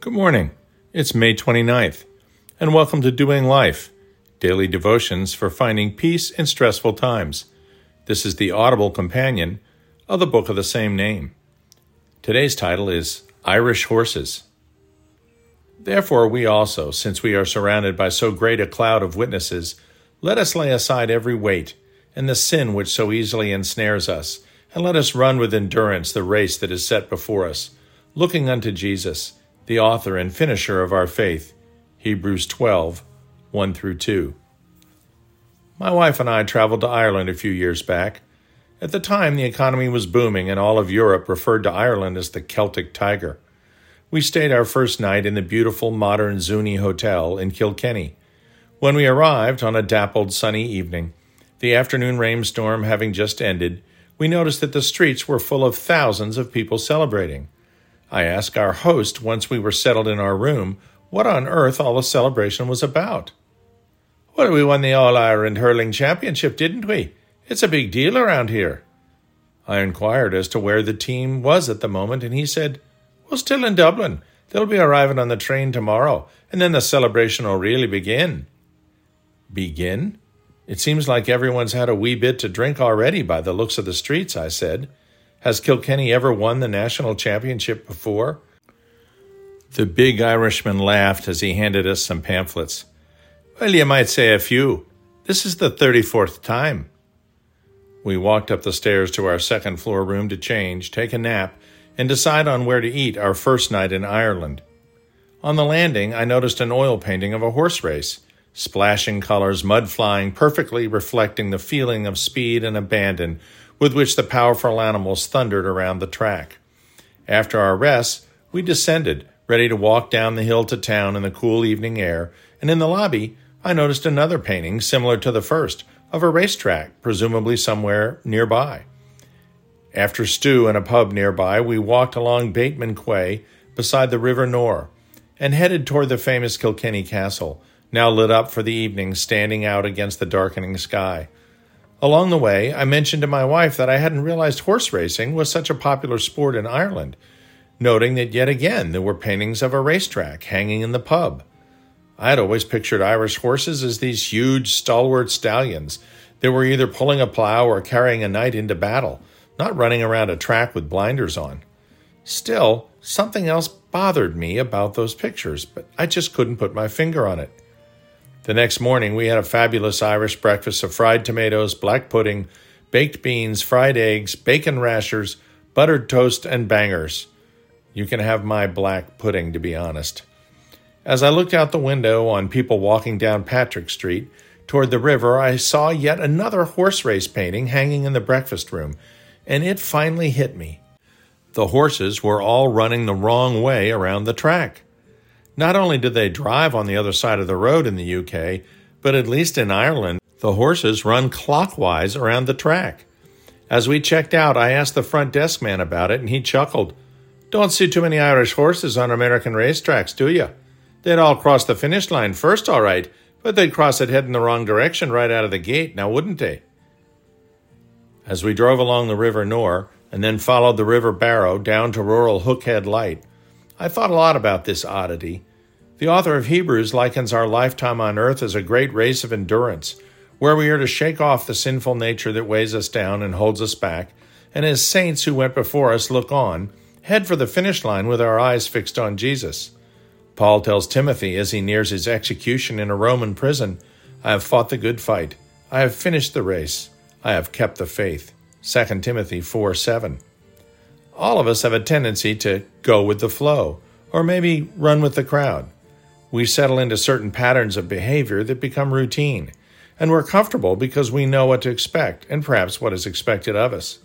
Good morning. It's May 29th, and welcome to Doing Life, daily devotions for finding peace in stressful times. This is the audible companion of the book of the same name. Today's title is Irish Horses. Therefore, we also, since we are surrounded by so great a cloud of witnesses, let us lay aside every weight and the sin which so easily ensnares us, and let us run with endurance the race that is set before us, looking unto Jesus the author and finisher of our faith. Hebrews 12, 1 through 2. My wife and I traveled to Ireland a few years back. At the time, the economy was booming, and all of Europe referred to Ireland as the Celtic Tiger. We stayed our first night in the beautiful modern Zuni Hotel in Kilkenny. When we arrived on a dappled sunny evening, the afternoon rainstorm having just ended, we noticed that the streets were full of thousands of people celebrating. I asked our host once we were settled in our room what on earth all the celebration was about. Well, we won the All Ireland Hurling Championship, didn't we? It's a big deal around here. I inquired as to where the team was at the moment, and he said, Well, still in Dublin. They'll be arriving on the train tomorrow, and then the celebration will really begin. Begin? It seems like everyone's had a wee bit to drink already by the looks of the streets, I said. Has Kilkenny ever won the national championship before? The big Irishman laughed as he handed us some pamphlets. Well, you might say a few. This is the 34th time. We walked up the stairs to our second floor room to change, take a nap, and decide on where to eat our first night in Ireland. On the landing, I noticed an oil painting of a horse race, splashing colors, mud flying, perfectly reflecting the feeling of speed and abandon with which the powerful animals thundered around the track. After our rest, we descended, ready to walk down the hill to town in the cool evening air, and in the lobby, I noticed another painting similar to the first, of a racetrack, presumably somewhere nearby. After stew in a pub nearby, we walked along Bateman Quay beside the River Nore and headed toward the famous Kilkenny Castle, now lit up for the evening, standing out against the darkening sky. Along the way, I mentioned to my wife that I hadn't realized horse racing was such a popular sport in Ireland, noting that yet again there were paintings of a racetrack hanging in the pub. I had always pictured Irish horses as these huge, stalwart stallions that were either pulling a plow or carrying a knight into battle, not running around a track with blinders on. Still, something else bothered me about those pictures, but I just couldn't put my finger on it. The next morning, we had a fabulous Irish breakfast of fried tomatoes, black pudding, baked beans, fried eggs, bacon rashers, buttered toast, and bangers. You can have my black pudding, to be honest. As I looked out the window on people walking down Patrick Street toward the river, I saw yet another horse race painting hanging in the breakfast room, and it finally hit me. The horses were all running the wrong way around the track. Not only did they drive on the other side of the road in the UK, but at least in Ireland, the horses run clockwise around the track. As we checked out, I asked the front desk man about it, and he chuckled. Don't see too many Irish horses on American racetracks, do you? They'd all cross the finish line first, all right, but they'd cross it heading the wrong direction right out of the gate, now wouldn't they? As we drove along the River Nore and then followed the River Barrow down to rural Hookhead Light, I thought a lot about this oddity the author of Hebrews likens our lifetime on earth as a great race of endurance, where we are to shake off the sinful nature that weighs us down and holds us back, and as saints who went before us look on, head for the finish line with our eyes fixed on Jesus. Paul tells Timothy as he nears his execution in a Roman prison, I have fought the good fight. I have finished the race. I have kept the faith. 2 Timothy 4 7. All of us have a tendency to go with the flow, or maybe run with the crowd. We settle into certain patterns of behavior that become routine, and we're comfortable because we know what to expect and perhaps what is expected of us.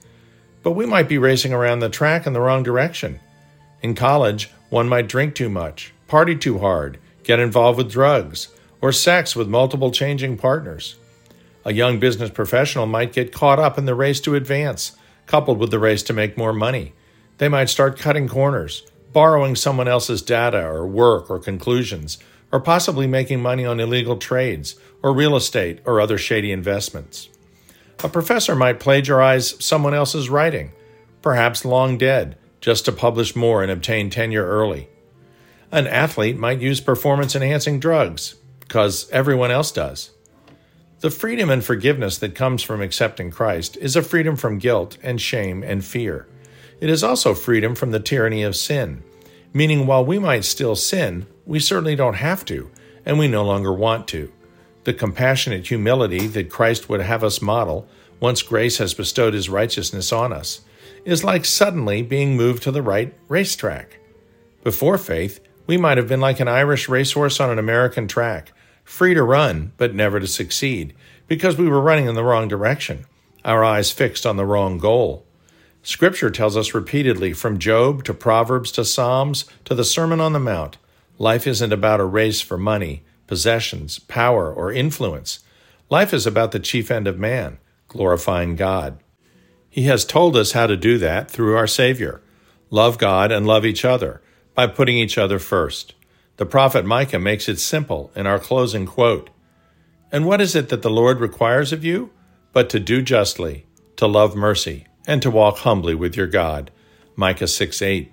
But we might be racing around the track in the wrong direction. In college, one might drink too much, party too hard, get involved with drugs, or sex with multiple changing partners. A young business professional might get caught up in the race to advance, coupled with the race to make more money. They might start cutting corners, borrowing someone else's data or work or conclusions, or possibly making money on illegal trades or real estate or other shady investments. A professor might plagiarize someone else's writing, perhaps long dead, just to publish more and obtain tenure early. An athlete might use performance enhancing drugs because everyone else does. The freedom and forgiveness that comes from accepting Christ is a freedom from guilt and shame and fear. It is also freedom from the tyranny of sin, meaning while we might still sin, we certainly don't have to, and we no longer want to. The compassionate humility that Christ would have us model once grace has bestowed his righteousness on us is like suddenly being moved to the right racetrack. Before faith, we might have been like an Irish racehorse on an American track, free to run, but never to succeed, because we were running in the wrong direction, our eyes fixed on the wrong goal. Scripture tells us repeatedly, from Job to Proverbs to Psalms to the Sermon on the Mount, life isn't about a race for money, possessions, power, or influence. Life is about the chief end of man, glorifying God. He has told us how to do that through our Savior. Love God and love each other by putting each other first. The prophet Micah makes it simple in our closing quote. And what is it that the Lord requires of you? But to do justly, to love mercy, and to walk humbly with your God. Micah 6 8.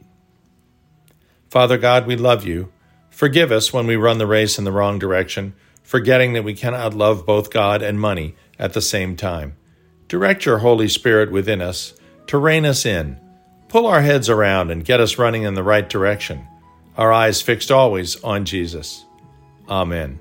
Father God, we love you. Forgive us when we run the race in the wrong direction, forgetting that we cannot love both God and money at the same time. Direct your Holy Spirit within us to rein us in Pull our heads around and get us running in the right direction, our eyes fixed always on Jesus. Amen.